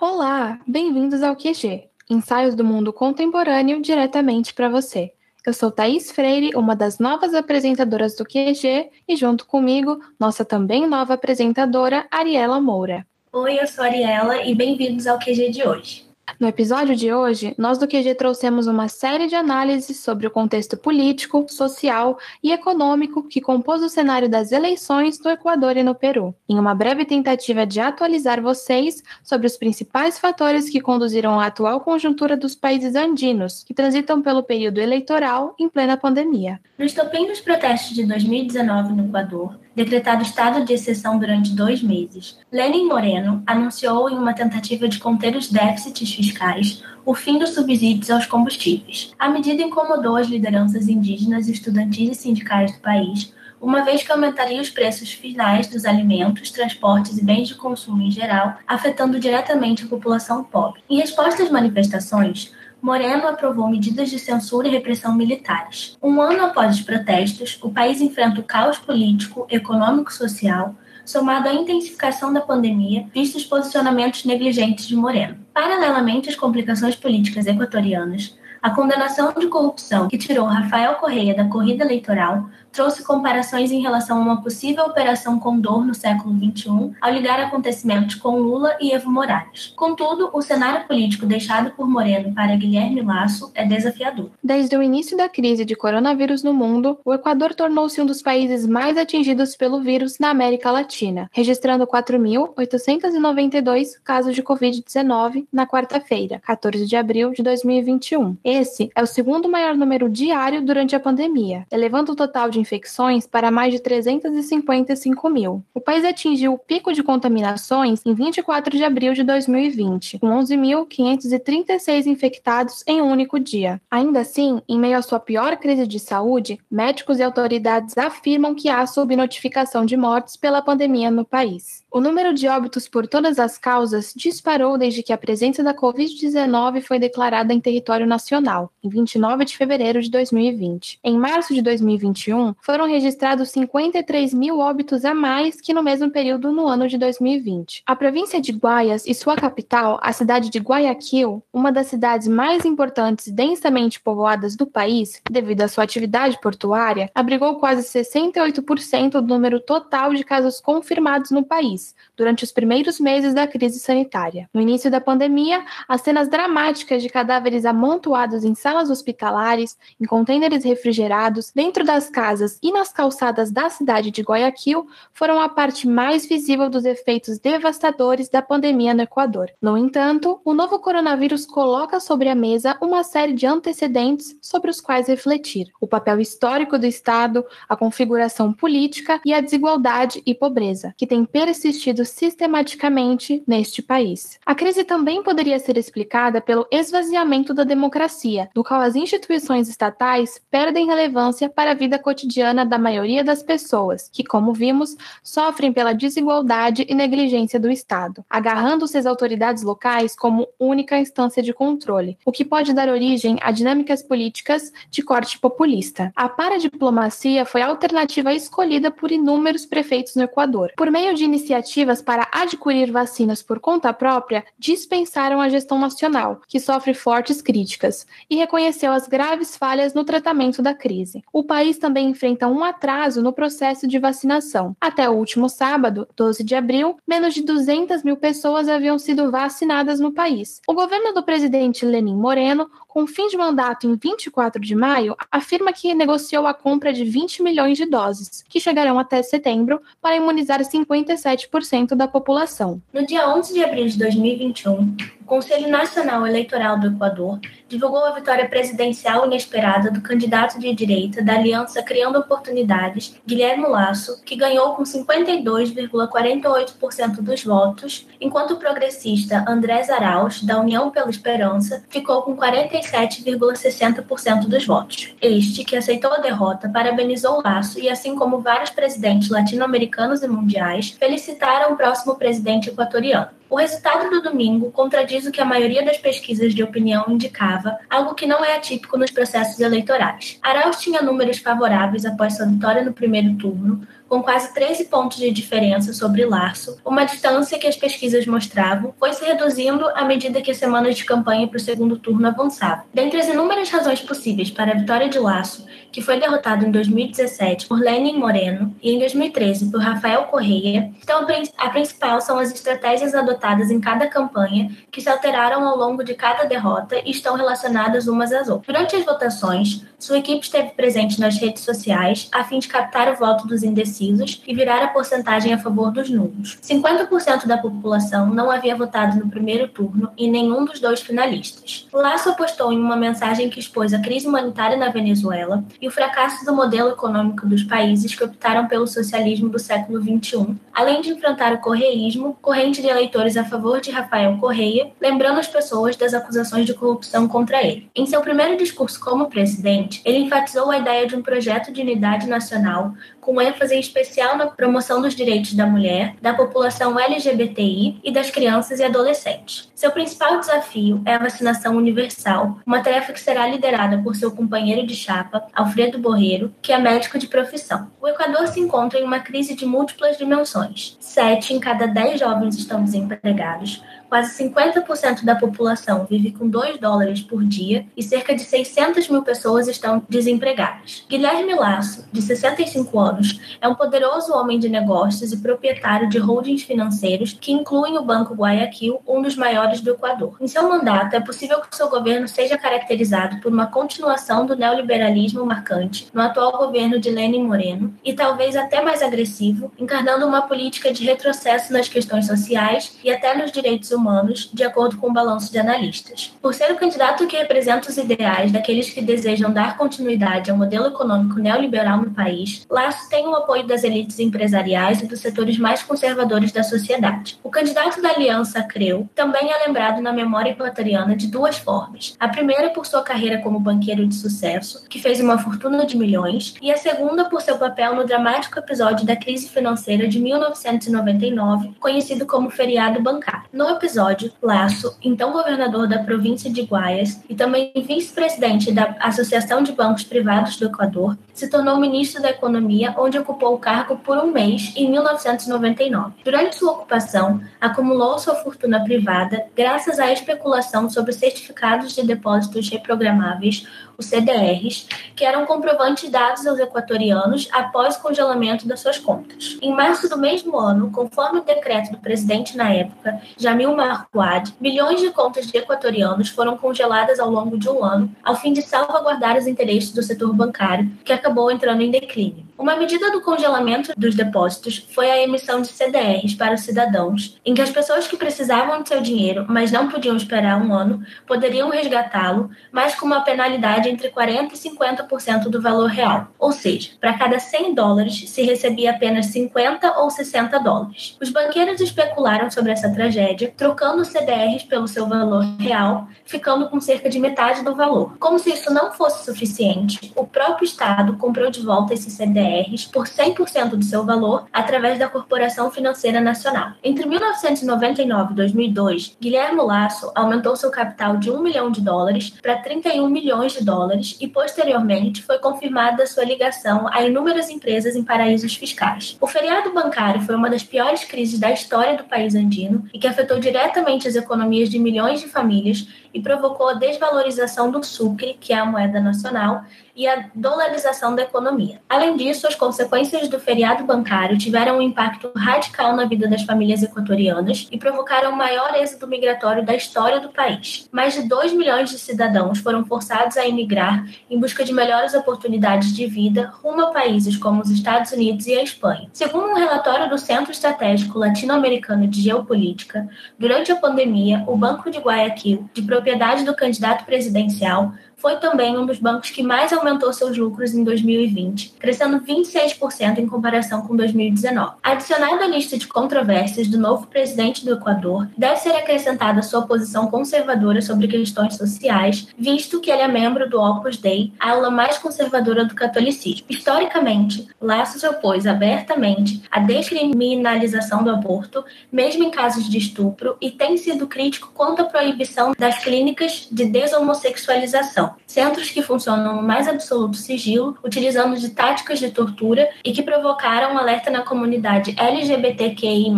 Olá, bem-vindos ao QG, ensaios do mundo contemporâneo diretamente para você. Eu sou Thaís Freire, uma das novas apresentadoras do QG, e junto comigo, nossa também nova apresentadora, Ariela Moura. Oi, eu sou a Ariela e bem-vindos ao QG de hoje. No episódio de hoje, nós do QG trouxemos uma série de análises sobre o contexto político, social e econômico que compôs o cenário das eleições no Equador e no Peru, em uma breve tentativa de atualizar vocês sobre os principais fatores que conduziram à atual conjuntura dos países andinos, que transitam pelo período eleitoral em plena pandemia. No estopim dos protestos de 2019 no Equador, decretado estado de exceção durante dois meses, Lenin Moreno anunciou em uma tentativa de conter os déficits fiscais o fim dos subsídios aos combustíveis. A medida incomodou as lideranças indígenas, estudantis e sindicais do país, uma vez que aumentaria os preços finais dos alimentos, transportes e bens de consumo em geral, afetando diretamente a população pobre. Em resposta às manifestações, Moreno aprovou medidas de censura e repressão militares. Um ano após os protestos, o país enfrenta o caos político, econômico e social, somado à intensificação da pandemia, vistos os posicionamentos negligentes de Moreno. Paralelamente às complicações políticas equatorianas, a condenação de corrupção que tirou Rafael Correia da corrida eleitoral trouxe comparações em relação a uma possível operação Condor no século XXI, ao ligar acontecimentos com Lula e Evo Morales. Contudo, o cenário político deixado por Moreno para Guilherme Lasso é desafiador. Desde o início da crise de coronavírus no mundo, o Equador tornou-se um dos países mais atingidos pelo vírus na América Latina, registrando 4.892 casos de Covid-19 na quarta-feira, 14 de abril de 2021. Esse é o segundo maior número diário durante a pandemia, elevando o total de infecções para mais de 355 mil. O país atingiu o pico de contaminações em 24 de abril de 2020, com 11.536 infectados em um único dia. Ainda assim, em meio à sua pior crise de saúde, médicos e autoridades afirmam que há subnotificação de mortes pela pandemia no país. O número de óbitos por todas as causas disparou desde que a presença da Covid-19 foi declarada em território nacional, em 29 de fevereiro de 2020. Em março de 2021, foram registrados 53 mil óbitos a mais que no mesmo período no ano de 2020. A província de Guayas e sua capital, a cidade de Guayaquil, uma das cidades mais importantes e densamente povoadas do país, devido à sua atividade portuária, abrigou quase 68% do número total de casos confirmados no país país durante os primeiros meses da crise sanitária. No início da pandemia, as cenas dramáticas de cadáveres amontoados em salas hospitalares, em contêineres refrigerados, dentro das casas e nas calçadas da cidade de Guayaquil foram a parte mais visível dos efeitos devastadores da pandemia no Equador. No entanto, o novo coronavírus coloca sobre a mesa uma série de antecedentes sobre os quais refletir: o papel histórico do Estado, a configuração política e a desigualdade e pobreza, que tem persistido sistematicamente neste país. A crise também poderia ser explicada pelo esvaziamento da democracia, do qual as instituições estatais perdem relevância para a vida cotidiana da maioria das pessoas, que, como vimos, sofrem pela desigualdade e negligência do Estado, agarrando-se às autoridades locais como única instância de controle, o que pode dar origem a dinâmicas políticas de corte populista. A paradiplomacia foi a alternativa escolhida por inúmeros prefeitos no Equador. Por meio de iniciativas para adquirir vacinas por conta própria dispensaram a gestão nacional, que sofre fortes críticas, e reconheceu as graves falhas no tratamento da crise. O país também enfrenta um atraso no processo de vacinação. Até o último sábado, 12 de abril, menos de 200 mil pessoas haviam sido vacinadas no país. O governo do presidente Lenin Moreno com fim de mandato em 24 de maio, afirma que negociou a compra de 20 milhões de doses, que chegarão até setembro para imunizar 57% da população. No dia 11 de abril de 2021, o Conselho Nacional Eleitoral do Equador divulgou a vitória presidencial inesperada do candidato de direita da Aliança Criando Oportunidades, Guilherme Lasso, que ganhou com 52,48% dos votos, enquanto o progressista Andrés Arauz, da União pela Esperança, ficou com 47,60% dos votos. Este, que aceitou a derrota, parabenizou Lasso e, assim como vários presidentes latino-americanos e mundiais, felicitaram o próximo presidente equatoriano. O resultado do domingo contradiz o que a maioria das pesquisas de opinião indicava, algo que não é atípico nos processos eleitorais. Arauz tinha números favoráveis após sua vitória no primeiro turno, com quase 13 pontos de diferença sobre Larso, uma distância que as pesquisas mostravam foi se reduzindo à medida que as semanas de campanha para o segundo turno avançavam. Dentre as inúmeras razões possíveis para a vitória de Larso, que foi derrotado em 2017 por Lenin Moreno e em 2013 por Rafael Correia, então a principal são as estratégias adotadas em cada campanha, que se alteraram ao longo de cada derrota e estão relacionadas umas às outras. Durante as votações, sua equipe esteve presente nas redes sociais a fim de captar o voto dos indecisos indecisos e virar a porcentagem a favor dos nulos. 50% da população não havia votado no primeiro turno em nenhum dos dois finalistas. Lasso apostou em uma mensagem que expôs a crise humanitária na Venezuela e o fracasso do modelo econômico dos países que optaram pelo socialismo do século XXI, além de enfrentar o correísmo, corrente de eleitores a favor de Rafael Correia, lembrando as pessoas das acusações de corrupção contra ele. Em seu primeiro discurso como presidente, ele enfatizou a ideia de um projeto de unidade nacional com ênfase especial na promoção dos direitos da mulher, da população LGBTI e das crianças e adolescentes. Seu principal desafio é a vacinação universal, uma tarefa que será liderada por seu companheiro de chapa, Alfredo Borreiro, que é médico de profissão. O Equador se encontra em uma crise de múltiplas dimensões. Sete em cada dez jovens estão desempregados, quase 50% da população vive com 2 dólares por dia e cerca de 600 mil pessoas estão desempregadas. Guilherme Lasso, de 65 anos, é um poderoso homem de negócios e proprietário de holdings financeiros que incluem o Banco Guayaquil, um dos maiores do Equador. Em seu mandato, é possível que seu governo seja caracterizado por uma continuação do neoliberalismo marcante no atual governo de Lenin Moreno e talvez até mais agressivo, encarnando uma política de retrocesso nas questões sociais e até nos direitos humanos de acordo com o balanço de analistas. Por ser o candidato que representa os ideais daqueles que desejam dar continuidade ao modelo econômico neoliberal no país, Lasso tem o apoio das elites empresariais e dos setores mais conservadores da sociedade. O candidato da aliança Creu também é lembrado na memória equatoriana de duas formas. A primeira por sua carreira como banqueiro de sucesso, que fez uma fortuna de milhões, e a segunda por seu papel no dramático episódio da crise financeira de 1999, conhecido como feriado bancário. No episódio Laço, então governador da província de Guaias e também vice-presidente da Associação de Bancos Privados do Equador, se tornou ministro da Economia, onde ocupou o cargo por um mês em 1999. Durante sua ocupação, acumulou sua fortuna privada graças à especulação sobre certificados de depósitos reprogramáveis os CDRs, que eram comprovantes dados aos equatorianos após o congelamento das suas contas. Em março do mesmo ano, conforme o decreto do presidente na época, Jamil Marquad, milhões de contas de equatorianos foram congeladas ao longo de um ano, ao fim de salvaguardar os interesses do setor bancário, que acabou entrando em declínio. Uma medida do congelamento dos depósitos foi a emissão de CDRs para os cidadãos, em que as pessoas que precisavam de seu dinheiro, mas não podiam esperar um ano, poderiam resgatá-lo, mas com uma penalidade entre 40% e 50% do valor real. Ou seja, para cada 100 dólares se recebia apenas 50 ou 60 dólares. Os banqueiros especularam sobre essa tragédia, trocando CDRs pelo seu valor real, ficando com cerca de metade do valor. Como se isso não fosse suficiente, o próprio Estado comprou de volta esses CDRs por 100% do seu valor através da Corporação Financeira Nacional. Entre 1999 e 2002, Guilherme Lasso aumentou seu capital de 1 milhão de dólares para 31 milhões de dólares e, posteriormente, foi confirmada sua ligação a inúmeras empresas em paraísos fiscais. O feriado bancário foi uma das piores crises da história do país andino e que afetou diretamente as economias de milhões de famílias e provocou a desvalorização do sucre, que é a moeda nacional, e a dolarização da economia. Além disso, as consequências do feriado bancário tiveram um impacto radical na vida das famílias equatorianas e provocaram o maior êxodo migratório da história do país. Mais de 2 milhões de cidadãos foram forçados a emigrar em busca de melhores oportunidades de vida rumo a países como os Estados Unidos e a Espanha. Segundo um relatório do Centro Estratégico Latino-Americano de Geopolítica, durante a pandemia, o Banco de Guayaquil, de propriedade do candidato presidencial, foi também um dos bancos que mais aumentou seus lucros em 2020, crescendo 26% em comparação com 2019. Adicionado à lista de controvérsias do novo presidente do Equador, deve ser acrescentada sua posição conservadora sobre questões sociais, visto que ele é membro do Opus Dei, a ala mais conservadora do catolicismo. Historicamente, Laço se opôs abertamente à descriminalização do aborto, mesmo em casos de estupro, e tem sido crítico quanto à proibição das clínicas de deshomossexualização, centros que funcionam no mais absoluto sigilo, utilizando de táticas de tortura e que provocaram um alerta na comunidade LGBTQI+,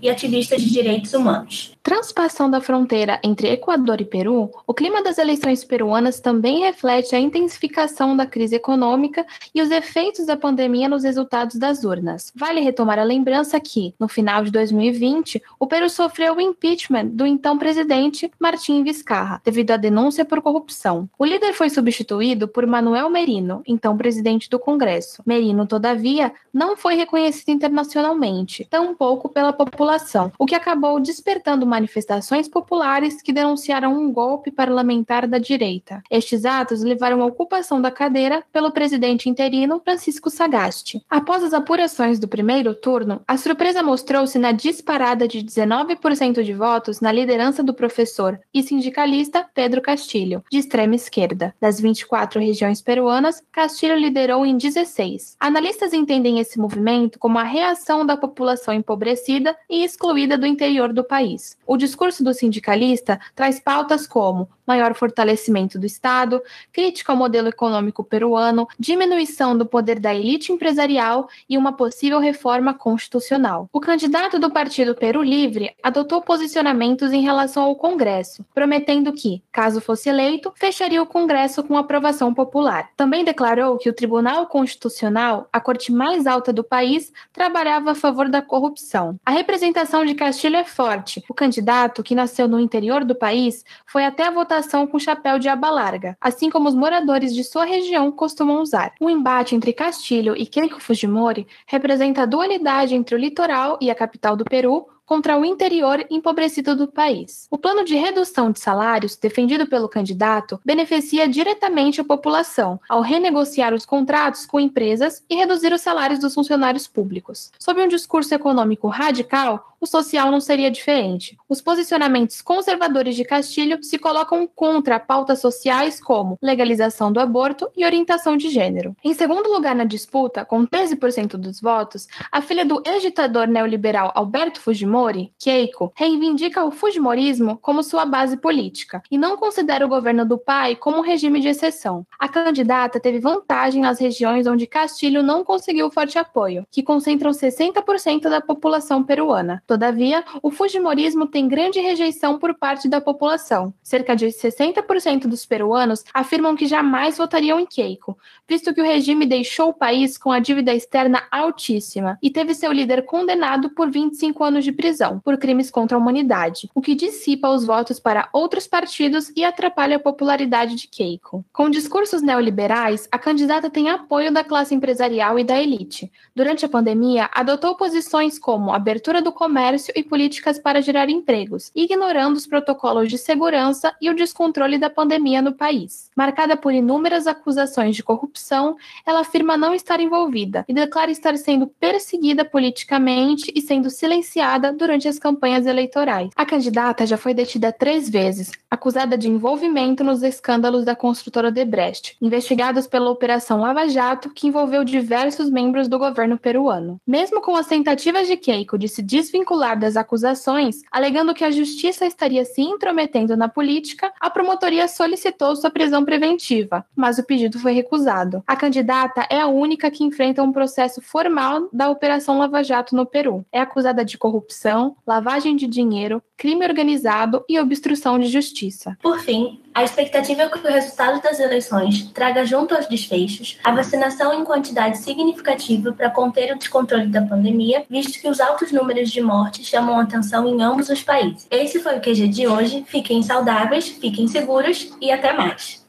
e ativistas de direitos humanos. Transpassando a fronteira entre Equador e Peru, o clima das eleições peruanas também reflete a intensificação da crise econômica e os efeitos da pandemia nos resultados das urnas. Vale retomar a lembrança que, no final de 2020, o Peru sofreu o impeachment do então presidente Martim Vizcarra, devido à denúncia por corrupção. O líder foi substituído por Manuel Merino, então presidente do Congresso. Merino, todavia, não foi reconhecido internacionalmente, tampouco pela população, o que acabou despertando manifestações populares que denunciaram um golpe parlamentar da direita. Estes atos levaram à ocupação da cadeira pelo presidente interino Francisco Sagasti. Após as apurações do primeiro turno, a surpresa mostrou-se na disparada de 19% de votos na liderança do professor e sindicalista Pedro Castilho, de extrema esquerda. Das 24 regiões peruanas, Castilho liderou em 16. Analistas entendem esse movimento como a reação da população empobrecida e excluída do interior do país. O discurso do sindicalista traz pautas como maior fortalecimento do Estado, crítica ao modelo econômico peruano, diminuição do poder da elite empresarial e uma possível reforma constitucional. O candidato do Partido Peru Livre adotou posicionamentos em relação ao Congresso, prometendo que, caso fosse eleito, fecharia o Congresso com aprovação popular. Também declarou que o Tribunal Constitucional, a corte mais alta do país, trabalhava a favor da corrupção. A representação de Castilho é forte. O candidato, que nasceu no interior do país, foi até a votação com chapéu de aba larga, assim como os moradores de sua região costumam usar. O embate entre Castilho e Keiko Fujimori representa a dualidade entre o litoral e a capital do Peru, contra o interior empobrecido do país. O plano de redução de salários defendido pelo candidato beneficia diretamente a população ao renegociar os contratos com empresas e reduzir os salários dos funcionários públicos. Sob um discurso econômico radical, o social não seria diferente. Os posicionamentos conservadores de Castilho se colocam contra pautas sociais como legalização do aborto e orientação de gênero. Em segundo lugar na disputa, com 13% dos votos, a filha do ex-ditador neoliberal Alberto Fujimori Fujimori, Keiko, reivindica o Fujimorismo como sua base política e não considera o governo do pai como um regime de exceção. A candidata teve vantagem nas regiões onde Castilho não conseguiu forte apoio, que concentram 60% da população peruana. Todavia, o Fujimorismo tem grande rejeição por parte da população. Cerca de 60% dos peruanos afirmam que jamais votariam em Keiko, visto que o regime deixou o país com a dívida externa altíssima e teve seu líder condenado por 25 anos de prisão por crimes contra a humanidade, o que dissipa os votos para outros partidos e atrapalha a popularidade de Keiko. Com discursos neoliberais, a candidata tem apoio da classe empresarial e da elite. Durante a pandemia, adotou posições como abertura do comércio e políticas para gerar empregos, ignorando os protocolos de segurança e o descontrole da pandemia no país. Marcada por inúmeras acusações de corrupção, ela afirma não estar envolvida e declara estar sendo perseguida politicamente e sendo silenciada durante as campanhas eleitorais. A candidata já foi detida três vezes, acusada de envolvimento nos escândalos da construtora Debrecht, investigados pela Operação Lava Jato, que envolveu diversos membros do governo peruano. Mesmo com as tentativas de Keiko de se desvincular das acusações, alegando que a justiça estaria se intrometendo na política, a promotoria solicitou sua prisão preventiva, mas o pedido foi recusado. A candidata é a única que enfrenta um processo formal da Operação Lava Jato no Peru. É acusada de corrupção lavagem de dinheiro, crime organizado e obstrução de justiça. Por fim, a expectativa é que o resultado das eleições traga junto aos desfechos a vacinação em quantidade significativa para conter o descontrole da pandemia, visto que os altos números de mortes chamam atenção em ambos os países. Esse foi o QG de hoje. Fiquem saudáveis, fiquem seguros e até mais.